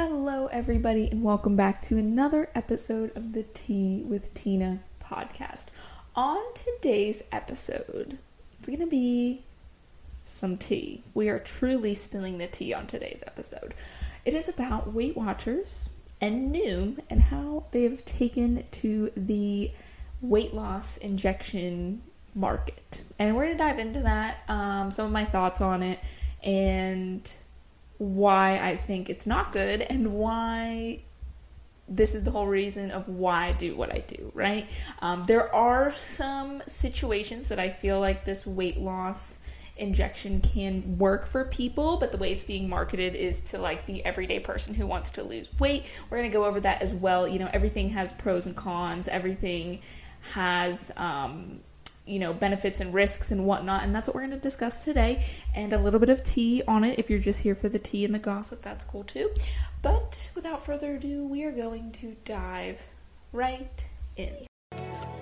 Hello, everybody, and welcome back to another episode of the Tea with Tina podcast. On today's episode, it's going to be some tea. We are truly spilling the tea on today's episode. It is about Weight Watchers and Noom and how they have taken to the weight loss injection market. And we're going to dive into that, um, some of my thoughts on it, and why I think it's not good and why this is the whole reason of why I do what I do, right? Um, there are some situations that I feel like this weight loss injection can work for people, but the way it's being marketed is to like the everyday person who wants to lose weight. We're going to go over that as well. You know, everything has pros and cons, everything has um, you know, benefits and risks and whatnot. And that's what we're going to discuss today. And a little bit of tea on it. If you're just here for the tea and the gossip, that's cool too. But without further ado, we are going to dive right in.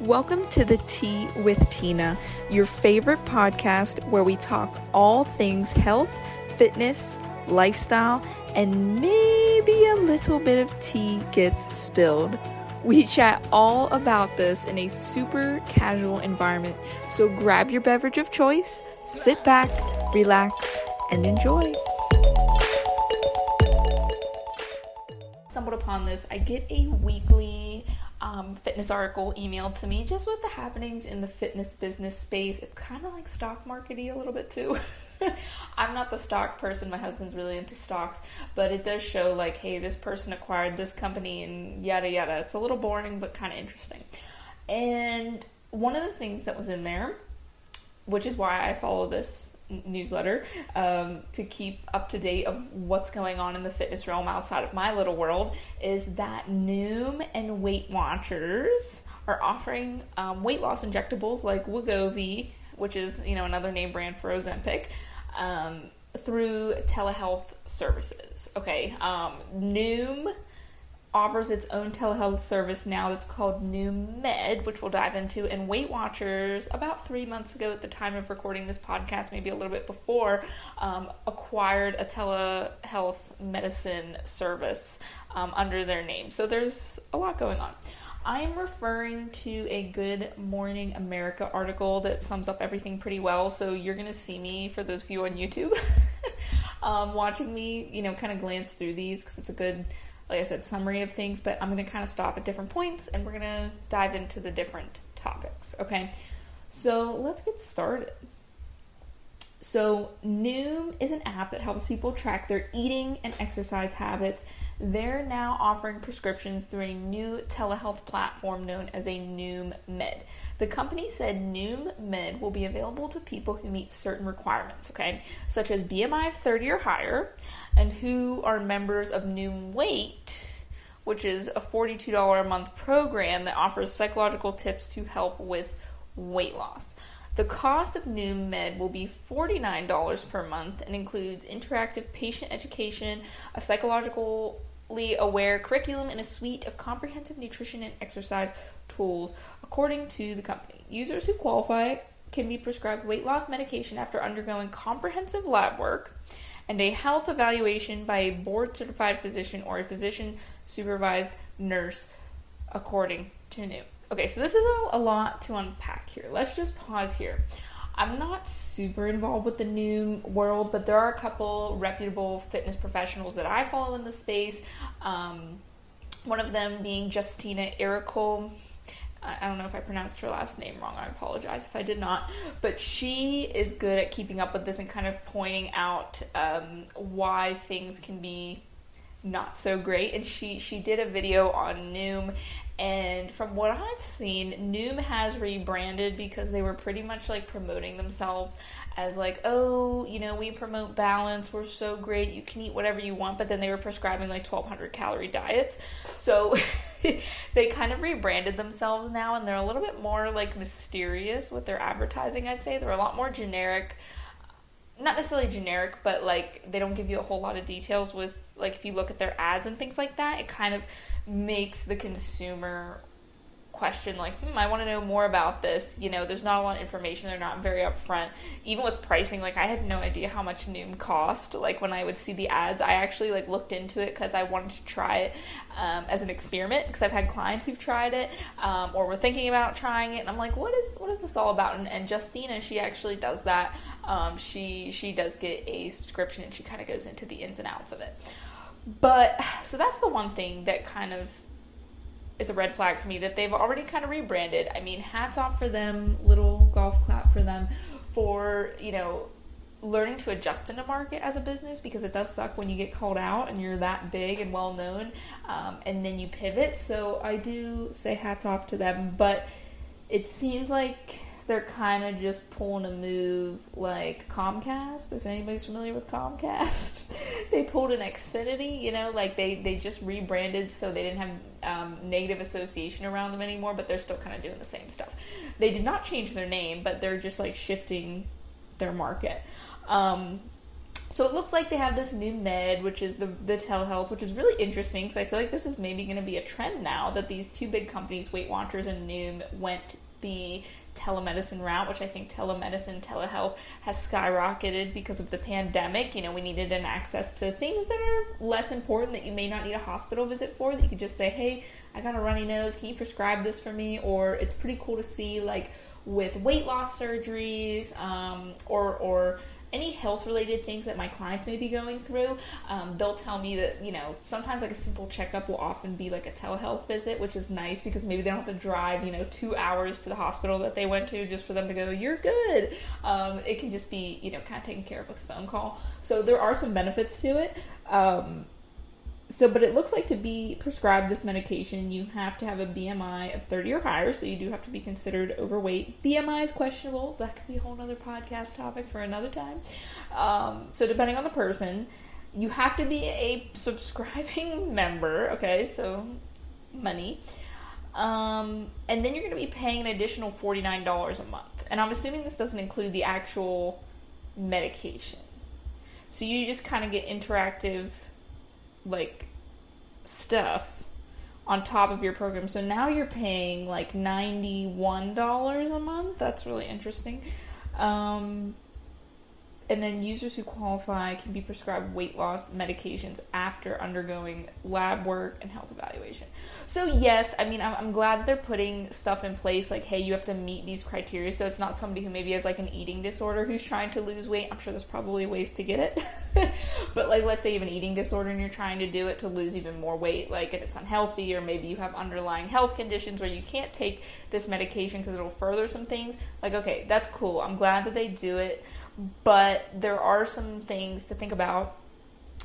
Welcome to the Tea with Tina, your favorite podcast where we talk all things health, fitness, lifestyle, and maybe a little bit of tea gets spilled. We chat all about this in a super casual environment. So grab your beverage of choice, sit back, relax, and enjoy. Stumbled upon this. I get a weekly um, fitness article emailed to me just with the happenings in the fitness business space. It's kind of like stock markety a little bit too. I'm not the stock person. My husband's really into stocks, but it does show like, hey, this person acquired this company and yada yada. It's a little boring, but kind of interesting. And one of the things that was in there, which is why I follow this newsletter um, to keep up to date of what's going on in the fitness realm outside of my little world, is that Noom and Weight Watchers are offering um, weight loss injectables like Wegovy which is you know another name brand for Ozempic, um, through telehealth services. Okay, um, Noom offers its own telehealth service now that's called Noom Med, which we'll dive into. And Weight Watchers, about three months ago at the time of recording this podcast, maybe a little bit before, um, acquired a telehealth medicine service um, under their name. So there's a lot going on. I'm referring to a Good Morning America article that sums up everything pretty well. So you're going to see me, for those of you on YouTube, um, watching me, you know, kind of glance through these because it's a good, like I said, summary of things. But I'm going to kind of stop at different points and we're going to dive into the different topics. Okay. So let's get started. So, Noom is an app that helps people track their eating and exercise habits. They're now offering prescriptions through a new telehealth platform known as a Noom Med. The company said Noom Med will be available to people who meet certain requirements, okay, such as BMI 30 or higher, and who are members of Noom Weight, which is a $42 a month program that offers psychological tips to help with weight loss. The cost of Noom Med will be $49 per month and includes interactive patient education, a psychologically aware curriculum, and a suite of comprehensive nutrition and exercise tools, according to the company. Users who qualify can be prescribed weight loss medication after undergoing comprehensive lab work and a health evaluation by a board certified physician or a physician supervised nurse, according to Noom. Okay, so this is a, a lot to unpack here. Let's just pause here. I'm not super involved with the Noom world, but there are a couple reputable fitness professionals that I follow in the space. Um, one of them being Justina Ericol. I don't know if I pronounced her last name wrong. I apologize if I did not. But she is good at keeping up with this and kind of pointing out um, why things can be not so great. And she she did a video on Noom and from what I've seen, Noom has rebranded because they were pretty much like promoting themselves as like, oh, you know, we promote balance, we're so great, you can eat whatever you want, but then they were prescribing like 1200 calorie diets. So they kind of rebranded themselves now and they're a little bit more like mysterious with their advertising, I'd say. They're a lot more generic not necessarily generic, but like they don't give you a whole lot of details with like if you look at their ads and things like that, it kind of makes the consumer question like hmm i want to know more about this you know there's not a lot of information they're not very upfront. Even with pricing like i had no idea how much noom cost. Like when i would see the ads i actually like looked into it because i wanted to try it um, as an experiment because i've had clients who've tried it um, or were thinking about trying it and i'm like what is what is this all about? And, and justina she actually does that um, she she does get a subscription and she kind of goes into the ins and outs of it. But so that's the one thing that kind of is a red flag for me that they've already kind of rebranded. I mean, hats off for them, little golf clap for them for, you know, learning to adjust in a market as a business because it does suck when you get called out and you're that big and well known um, and then you pivot. So I do say hats off to them, but it seems like they're kind of just pulling a move like Comcast. If anybody's familiar with Comcast, they pulled an Xfinity. You know, like they they just rebranded so they didn't have um, negative association around them anymore, but they're still kind of doing the same stuff. They did not change their name, but they're just like shifting their market. Um, so it looks like they have this Noom Med, which is the the telehealth, which is really interesting because I feel like this is maybe going to be a trend now that these two big companies, Weight Watchers and Noom, went the telemedicine route, which I think telemedicine, telehealth has skyrocketed because of the pandemic. You know, we needed an access to things that are less important that you may not need a hospital visit for, that you could just say, hey, I got a runny nose, can you prescribe this for me? Or it's pretty cool to see, like, with weight loss surgeries um, or, or, any health related things that my clients may be going through, um, they'll tell me that, you know, sometimes like a simple checkup will often be like a telehealth visit, which is nice because maybe they don't have to drive, you know, two hours to the hospital that they went to just for them to go, you're good. Um, it can just be, you know, kind of taken care of with a phone call. So there are some benefits to it. Um, so, but it looks like to be prescribed this medication, you have to have a BMI of 30 or higher, so you do have to be considered overweight. BMI is questionable. That could be a whole other podcast topic for another time. Um, so, depending on the person, you have to be a subscribing member, okay, so money. Um, and then you're going to be paying an additional $49 a month. And I'm assuming this doesn't include the actual medication. So, you just kind of get interactive like stuff on top of your program. So now you're paying like $91 a month. That's really interesting. Um, and then users who qualify can be prescribed weight loss medications after undergoing lab work and health evaluation. So, yes, I mean, I'm, I'm glad they're putting stuff in place like, hey, you have to meet these criteria. So, it's not somebody who maybe has like an eating disorder who's trying to lose weight. I'm sure there's probably ways to get it. but, like, let's say you have an eating disorder and you're trying to do it to lose even more weight, like, and it's unhealthy, or maybe you have underlying health conditions where you can't take this medication because it'll further some things. Like, okay, that's cool. I'm glad that they do it but there are some things to think about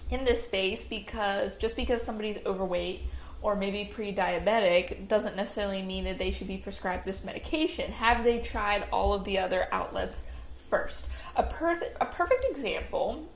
in this space because just because somebody's overweight or maybe pre diabetic doesn't necessarily mean that they should be prescribed this medication. Have they tried all of the other outlets first? A, per- a perfect example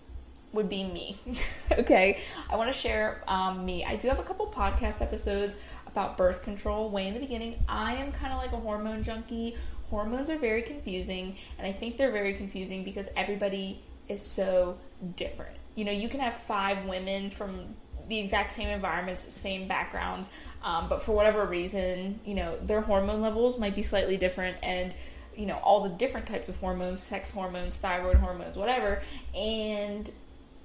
would be me. okay, I want to share um, me. I do have a couple podcast episodes about birth control way in the beginning. I am kind of like a hormone junkie hormones are very confusing, and I think they're very confusing because everybody is so different. You know, you can have five women from the exact same environments, same backgrounds, um, but for whatever reason, you know, their hormone levels might be slightly different, and you know, all the different types of hormones, sex hormones, thyroid hormones, whatever, and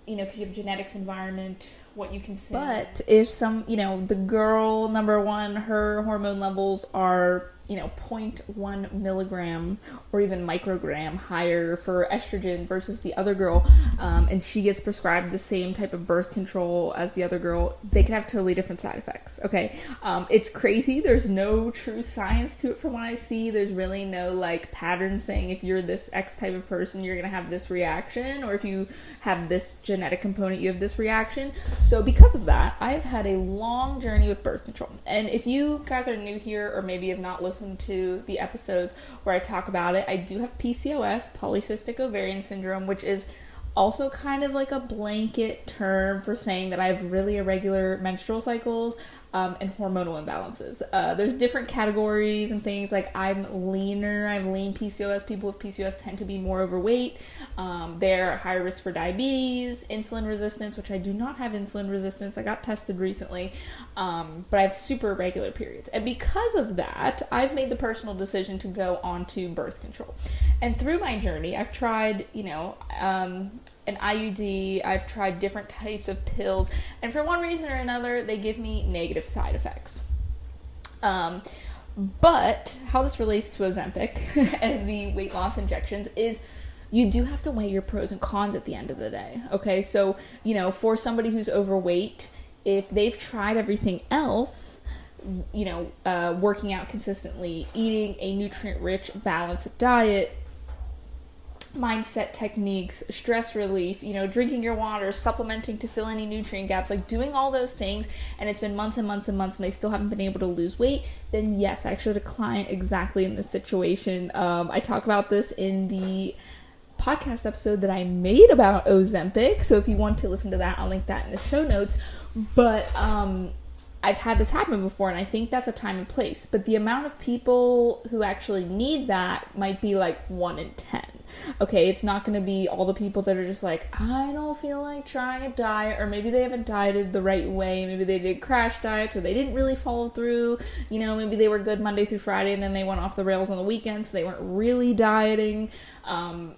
you know, because you have genetics, environment, what you consume. But if some, you know, the girl number one, her hormone levels are you know 0.1 milligram or even microgram higher for estrogen versus the other girl um, and she gets prescribed the same type of birth control as the other girl they can have totally different side effects okay? Um, it's crazy. There's no true science to it from what i see. There's really no like pattern saying if you're this x type of person you're gonna have this reaction or if you have this genetic component you have this reaction. So because of that i've had a long journey with birth control. And if you guys are new here or maybe have not listened to the episodes where I talk about it, I do have PCOS, polycystic ovarian syndrome, which is also kind of like a blanket term for saying that I have really irregular menstrual cycles um, and hormonal imbalances. Uh, there's different categories and things like I'm leaner, I'm lean PCOS. People with PCOS tend to be more overweight. Um, they're at higher risk for diabetes, insulin resistance, which I do not have insulin resistance. I got tested recently, um, but I have super regular periods. And because of that, I've made the personal decision to go onto birth control. And through my journey, I've tried, you know, um, an IUD, I've tried different types of pills, and for one reason or another, they give me negative side effects. Um, but how this relates to Ozempic and the weight loss injections is you do have to weigh your pros and cons at the end of the day. Okay, so you know, for somebody who's overweight, if they've tried everything else, you know, uh, working out consistently, eating a nutrient rich, balanced diet, mindset techniques, stress relief, you know, drinking your water, supplementing to fill any nutrient gaps, like doing all those things, and it's been months and months and months and they still haven't been able to lose weight, then yes, I actually had a client exactly in this situation. Um, I talk about this in the podcast episode that I made about Ozempic. So if you want to listen to that, I'll link that in the show notes. But um, I've had this happen before, and I think that's a time and place. But the amount of people who actually need that might be like one in 10 okay, it's not going to be all the people that are just like, I don't feel like trying a diet, or maybe they haven't dieted the right way. Maybe they did crash diets, or they didn't really follow through. You know, maybe they were good Monday through Friday, and then they went off the rails on the weekends, so they weren't really dieting. Um,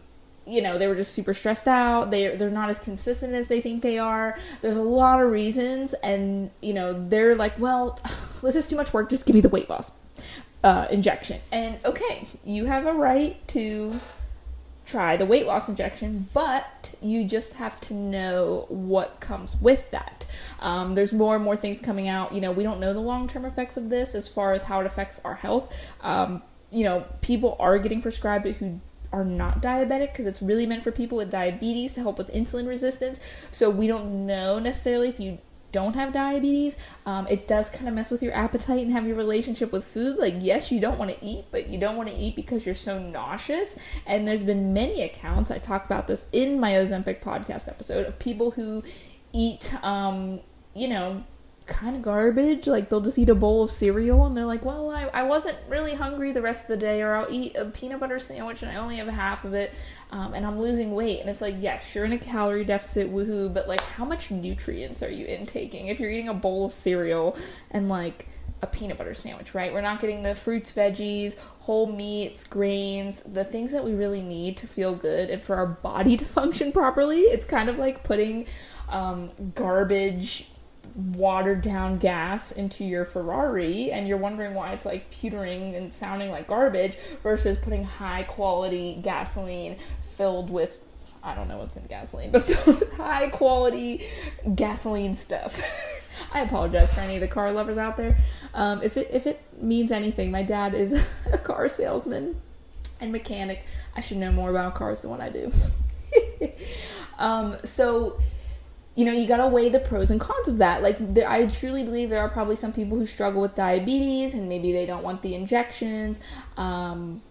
you know they were just super stressed out they they're not as consistent as they think they are there's a lot of reasons and you know they're like well this is too much work just give me the weight loss uh, injection and okay you have a right to try the weight loss injection, but you just have to know what comes with that. Um, there's more and more things coming out. You know, we don't know the long term effects of this as far as how it affects our health. Um, you know, people are getting prescribed it who are not diabetic because it's really meant for people with diabetes to help with insulin resistance. So we don't know necessarily if you don't have diabetes, um, it does kind of mess with your appetite and have your relationship with food. Like, yes, you don't want to eat, but you don't want to eat because you're so nauseous. And there's been many accounts, I talk about this in my Ozempic podcast episode, of people who eat, um, you know, kind of garbage. Like they'll just eat a bowl of cereal and they're like, well, I, I wasn't really hungry the rest of the day, or I'll eat a peanut butter sandwich and I only have half of it, um, and I'm losing weight. And it's like, yes, you're in a calorie deficit, woohoo, but like, how much nutrients are you intaking if you're eating a bowl of cereal and like a peanut butter sandwich, right? We're not getting the fruits, veggies, whole meats, grains, the things that we really need to feel good and for our body to function properly. It's kind of like putting um, garbage watered down gas into your Ferrari and you're wondering why it's like pewtering and sounding like garbage versus putting high quality gasoline filled with I don't know what's in gasoline, but filled with high quality gasoline stuff. I apologize for any of the car lovers out there. Um, if it if it means anything, my dad is a car salesman and mechanic. I should know more about cars than what I do. um, so you know, you gotta weigh the pros and cons of that. Like, there, I truly believe there are probably some people who struggle with diabetes and maybe they don't want the injections, um,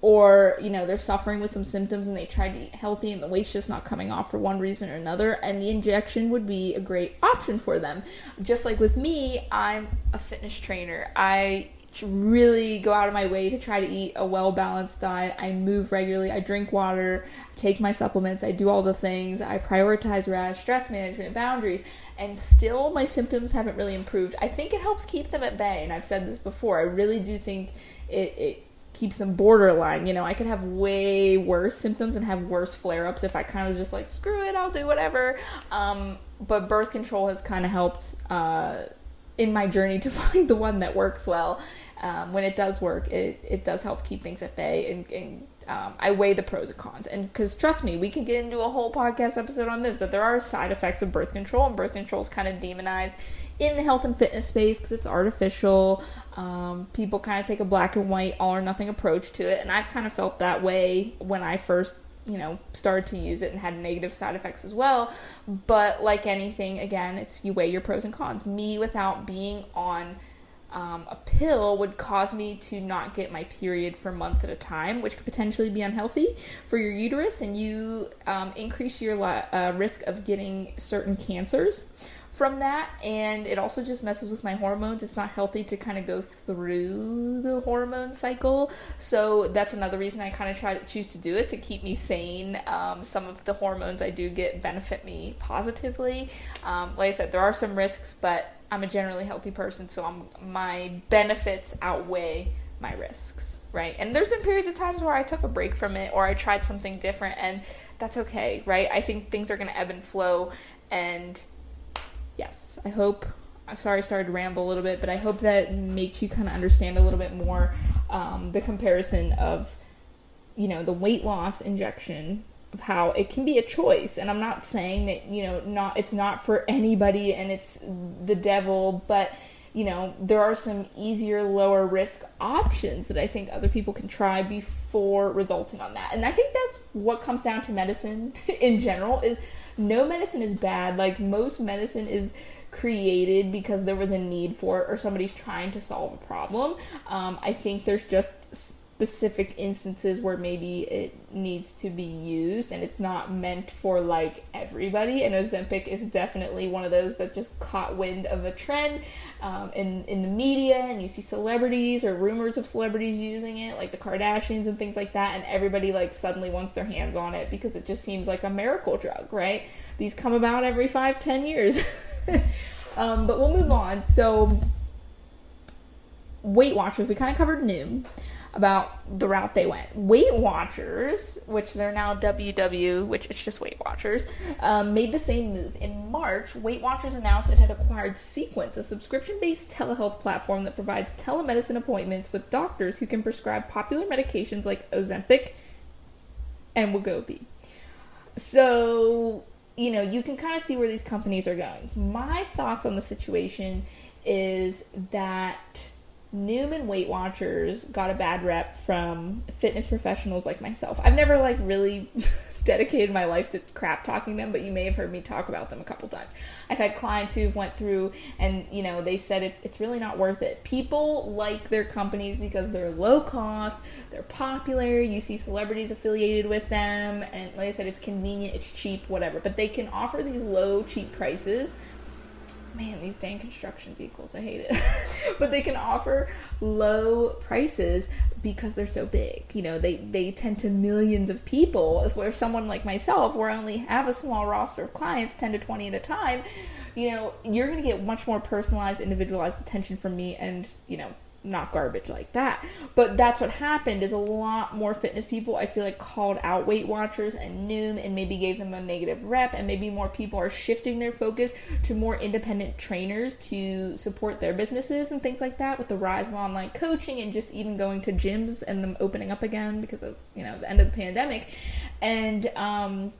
or you know, they're suffering with some symptoms and they tried to eat healthy and the weight's just not coming off for one reason or another, and the injection would be a great option for them. Just like with me, I'm a fitness trainer. I really go out of my way to try to eat a well balanced diet. I move regularly. I drink water, take my supplements, I do all the things. I prioritize rest, stress management, boundaries, and still my symptoms haven't really improved. I think it helps keep them at bay, and I've said this before. I really do think it, it keeps them borderline. You know, I could have way worse symptoms and have worse flare ups if I kind of just like, screw it, I'll do whatever. Um, but birth control has kind of helped. Uh, in my journey to find the one that works well. Um, when it does work, it, it does help keep things at bay, and, and um, I weigh the pros and cons. And because trust me, we could get into a whole podcast episode on this, but there are side effects of birth control, and birth control is kind of demonized in the health and fitness space because it's artificial. Um, people kind of take a black and white, all or nothing approach to it, and I've kind of felt that way when I first you know started to use it and had negative side effects as well. But like anything again it's you weigh your pros and cons. Me without being on um, a pill would cause me to not get my period for months at a time, which could potentially be unhealthy for your uterus, and you um, increase your uh, risk of getting certain cancers from that. And it also just messes with my hormones. It's not healthy to kind of go through the hormone cycle. So that's another reason I kind of try to choose to do it to keep me sane. Um, some of the hormones I do get benefit me positively. Um, like I said, there are some risks, but I'm a generally healthy person, so I'm, my benefits outweigh my risks, right? And there's been periods of times where I took a break from it or I tried something different, and that's okay, right? I think things are going to ebb and flow. And yes, I hope. Sorry I started to ramble a little bit, but I hope that makes you kind of understand a little bit more um, the comparison of, you know, the weight loss injection of how it can be a choice and i'm not saying that you know not it's not for anybody and it's the devil but you know there are some easier lower risk options that i think other people can try before resulting on that. And i think that's what comes down to medicine in general is no medicine is bad. Like most medicine is created because there was a need for it or somebody's trying to solve a problem. Um, i think there's just specific instances where maybe it needs to be used and it's not meant for like everybody. And ozempic is definitely one of those that just caught wind of a trend um, in, in the media and you see celebrities or rumors of celebrities using it like the kardashians and things like that and everybody like suddenly wants their hands on it because it just seems like a miracle drug right? These come about every five ten years. Um, but we'll move on. So weight watchers we kind of covered noom about the route they went. Weight Watchers, which they're now WW, which is just Weight Watchers, um, made the same move. In March, Weight Watchers announced it had acquired Sequence, a subscription based telehealth platform that provides telemedicine appointments with doctors who can prescribe popular medications like Ozempic and Wegovy. So, you know, you can kind of see where these companies are going. My thoughts on the situation is that Noom and Weight Watchers got a bad rep from fitness professionals like myself. I've never like really dedicated my life to crap talking them, but you may have heard me talk about them a couple times. I've had clients who've went through and you know they said it's it's really not worth it. People like their companies because they're low cost, they're popular. You see celebrities affiliated with them, and like I said, it's convenient, it's cheap, whatever. But they can offer these low, cheap prices man, these dang construction vehicles, I hate it. but they can offer low prices because they're so big. You know, they, they tend to millions of people, as where someone like myself, where I only have a small roster of clients, 10 to 20 at a time, you know, you're going to get much more personalized, individualized attention from me and, you know, not garbage like that. But that's what happened is a lot more fitness people I feel like called out Weight Watchers and Noom and maybe gave them a negative rep and maybe more people are shifting their focus to more independent trainers to support their businesses and things like that with the rise of online coaching and just even going to gyms and them opening up again because of, you know, the end of the pandemic. And um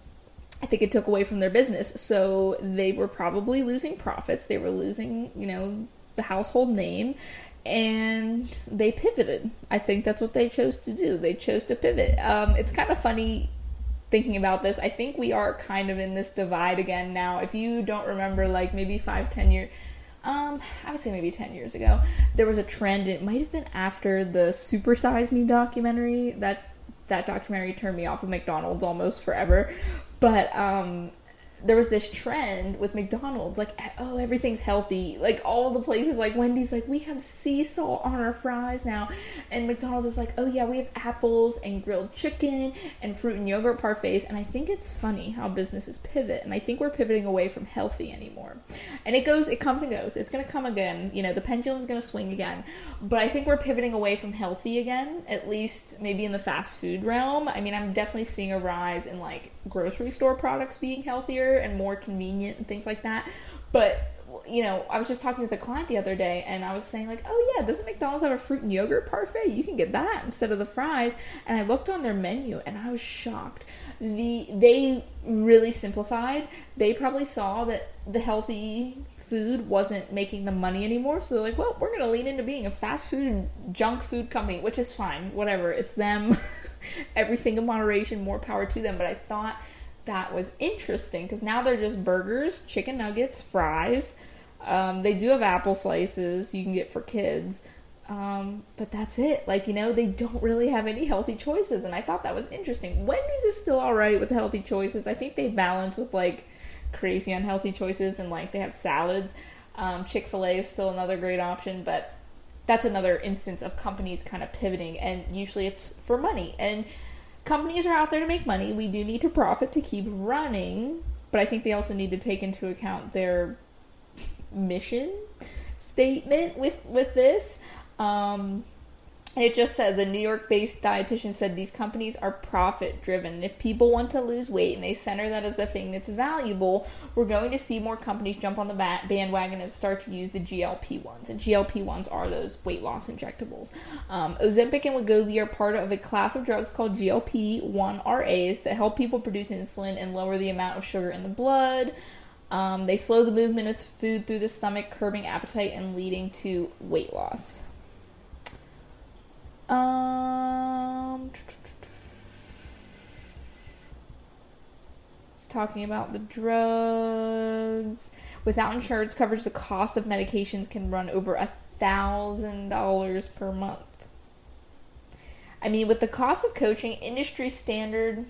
I think it took away from their business. So they were probably losing profits. They were losing, you know, the household name and they pivoted. I think that's what they chose to do. They chose to pivot. Um, it's kind of funny thinking about this. I think we are kind of in this divide again now. If you don't remember, like maybe five, ten years. Um, I would say maybe 10 years ago, there was a trend. It might have been after the Super Size Me documentary. That that documentary turned me off of McDonald's almost forever. But um, there was this trend with McDonald's, like, oh, everything's healthy. Like, all the places, like Wendy's, like, we have sea salt on our fries now. And McDonald's is like, oh, yeah, we have apples and grilled chicken and fruit and yogurt parfaits. And I think it's funny how businesses pivot. And I think we're pivoting away from healthy anymore. And it goes, it comes and goes. It's going to come again. You know, the pendulum's going to swing again. But I think we're pivoting away from healthy again, at least maybe in the fast food realm. I mean, I'm definitely seeing a rise in, like, grocery store products being healthier and more convenient and things like that. But you know, I was just talking with a client the other day and I was saying like, "Oh yeah, doesn't McDonald's have a fruit and yogurt parfait? You can get that instead of the fries." And I looked on their menu and I was shocked. The they really simplified. They probably saw that the healthy food wasn't making them money anymore, so they're like, "Well, we're going to lean into being a fast food junk food company," which is fine. Whatever. It's them. Everything in moderation, more power to them, but I thought that was interesting because now they're just burgers, chicken nuggets, fries, Um, they do have apple slices you can get for kids. Um, but that's it. Like, you know, they don't really have any healthy choices. And I thought that was interesting. Wendy's is still all right with the healthy choices. I think they balance with like crazy unhealthy choices and like they have salads. Um, Chick fil A is still another great option, but that's another instance of companies kind of pivoting. And usually it's for money. And companies are out there to make money. We do need to profit to keep running. But I think they also need to take into account their mission statement with with this. Um, it just says a New York based dietitian said these companies are profit driven. If people want to lose weight and they center that as the thing that's valuable, we're going to see more companies jump on the bandwagon and start to use the GLP ones. And GLP ones are those weight loss injectables. Um, Ozempic and Wegovy are part of a class of drugs called GLP 1 RAs that help people produce insulin and lower the amount of sugar in the blood. Um, they slow the movement of food through the stomach, curbing appetite and leading to weight loss. Um, it's talking about the drugs. Without insurance coverage, the cost of medications can run over a thousand dollars per month. I mean, with the cost of coaching, industry standard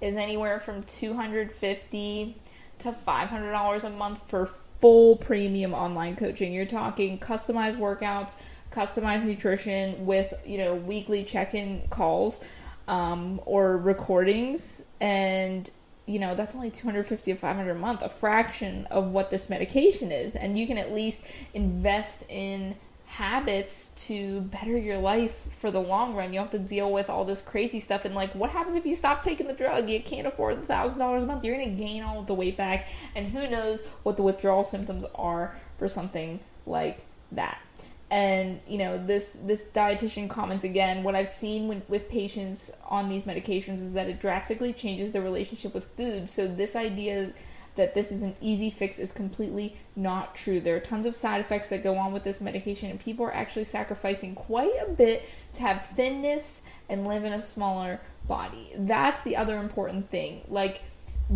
is anywhere from two hundred fifty to five hundred dollars a month for full premium online coaching. You're talking customized workouts customized nutrition with you know weekly check-in calls um, or recordings. And you know that's only 250 or 500 a month a fraction of what this medication is. And you can at least invest in habits to better your life for the long run. You have to deal with all this crazy stuff and like what happens if you stop taking the drug? You can't afford the thousand dollars a month. You're to gain all of the weight back. And who knows what the withdrawal symptoms are for something like that and you know this this dietitian comments again what i've seen when, with patients on these medications is that it drastically changes the relationship with food. So this idea that this is an easy fix is completely not true. There are tons of side effects that go on with this medication and people are actually sacrificing quite a bit to have thinness and live in a smaller body. That's the other important thing. Like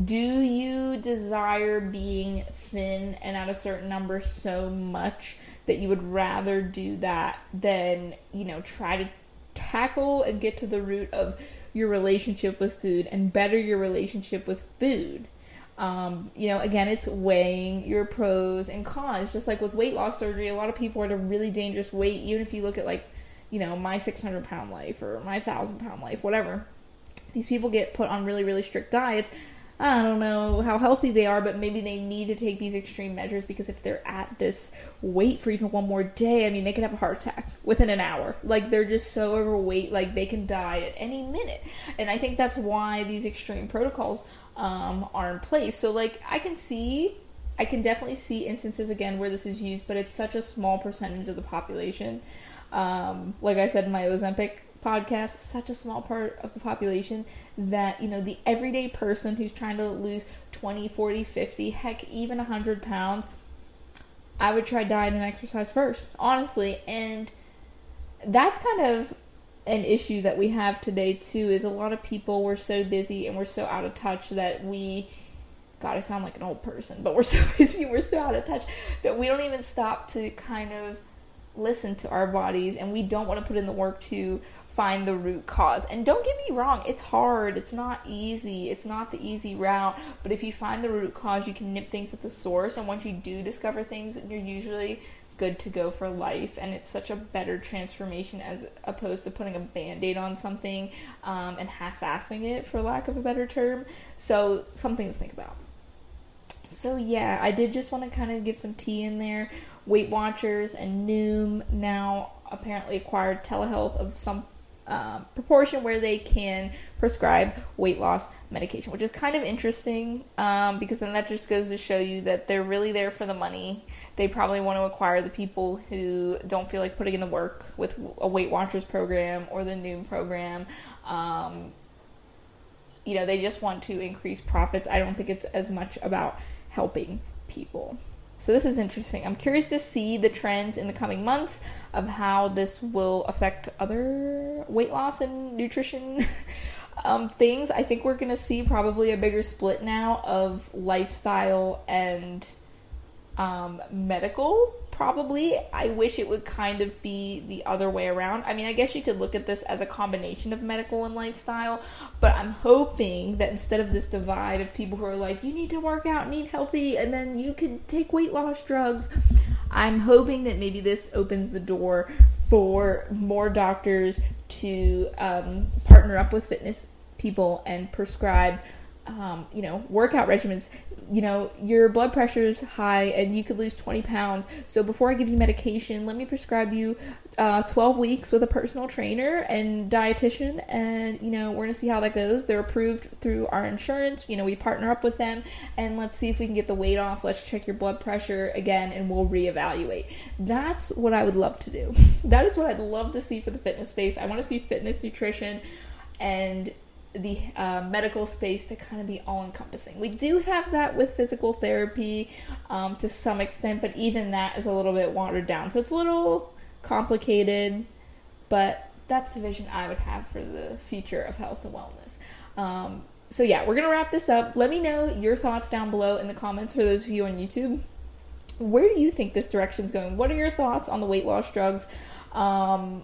do you desire being thin and at a certain number so much that you would rather do that than, you know, try to tackle and get to the root of your relationship with food and better your relationship with food? Um, you know, again, it's weighing your pros and cons. Just like with weight loss surgery, a lot of people are at a really dangerous weight, even if you look at like, you know, my 600 pound life or my 1,000 pound life, whatever. These people get put on really, really strict diets I don't know how healthy they are, but maybe they need to take these extreme measures because if they're at this weight for even one more day, I mean, they could have a heart attack within an hour. Like, they're just so overweight, like, they can die at any minute. And I think that's why these extreme protocols um, are in place. So, like, I can see, I can definitely see instances again where this is used, but it's such a small percentage of the population. Um, like I said in my Ozempic podcast such a small part of the population that you know the everyday person who's trying to lose 20 40 50 heck even 100 pounds i would try diet and exercise first honestly. And that's kind of an issue that we have today too is a lot of people we're so busy and we're so out of touch that we god i sound like an old person but we're so busy we're so out of touch that we don't even stop to kind of listen to our bodies and we don't want to put in the work to find the root cause. And don't get me wrong, it's hard, it's not easy, it's not the easy route, but if you find the root cause, you can nip things at the source and once you do discover things, you're usually good to go for life and it's such a better transformation as opposed to putting a band-aid on something um, and half-assing it for lack of a better term so something to think about so yeah, I did just want to kind of give some tea in there. Weight Watchers and Noom now apparently acquired telehealth of some uh, proportion where they can prescribe weight loss medication, which is kind of interesting um, because then that just goes to show you that they're really there for the money. They probably want to acquire the people who don't feel like putting in the work with a Weight Watchers program or the Noom program. Um, you know, they just want to increase profits. I don't think it's as much about helping people. So this is interesting. I'm curious to see the trends in the coming months of how this will affect other weight loss and nutrition um, things. I think we're going to see probably a bigger split now of lifestyle and um, medical probably i wish it would kind of be the other way around. I mean i guess you could look at this as a combination of medical and lifestyle but i'm hoping that instead of this divide of people who are like you need to work out and eat healthy and then you can take weight loss drugs i'm hoping that maybe this opens the door for more doctors to um, partner up with fitness people and prescribe um, you know, workout regimens, you know, your blood pressure is high and you could lose 20 pounds. So before I give you medication, let me prescribe you uh, 12 weeks with a personal trainer and dietitian. And, you know, we're going to see how that goes. They're approved through our insurance. You know, we partner up with them and let's see if we can get the weight off. Let's check your blood pressure again and we'll reevaluate. That's what I would love to do. that is what I'd love to see for the fitness space. I want to see fitness, nutrition, and the uh, medical space to kind of be all encompassing. We do have that with physical therapy um, to some extent, but even that is a little bit watered down. So it's a little complicated, but that's the vision I would have for the future of health and wellness. Um, so, yeah, we're to wrap this up. Let me know your thoughts down below in the comments for those of you on YouTube. Where do you think this direction is going? What are your thoughts on the weight loss drugs? Um,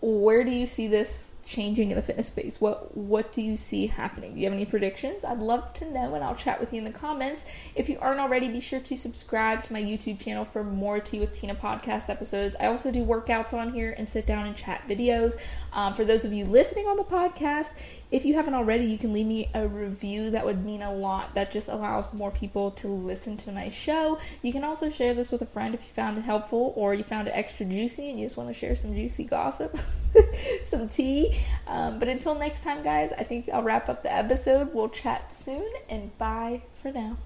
where do you see this changing in the fitness space? What what do you see happening? Do you have any predictions? I'd love to know and I'll chat with you in the comments. If you aren't already, be sure to subscribe to my YouTube channel for more Tea with Tina podcast episodes. I also do workouts on here and sit down and chat videos. Um, for those of you listening on the podcast, if you haven't already, you can leave me a review. That would mean a lot. That just allows more people to listen to my show. You can also share this with a friend if you found it helpful or you found it extra juicy and you just want to share some juicy gossip, some tea. Um, but until next time, guys, I think I'll wrap up the episode. We'll chat soon and bye for now.